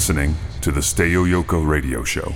Listening to the Stay Yoko Radio Show.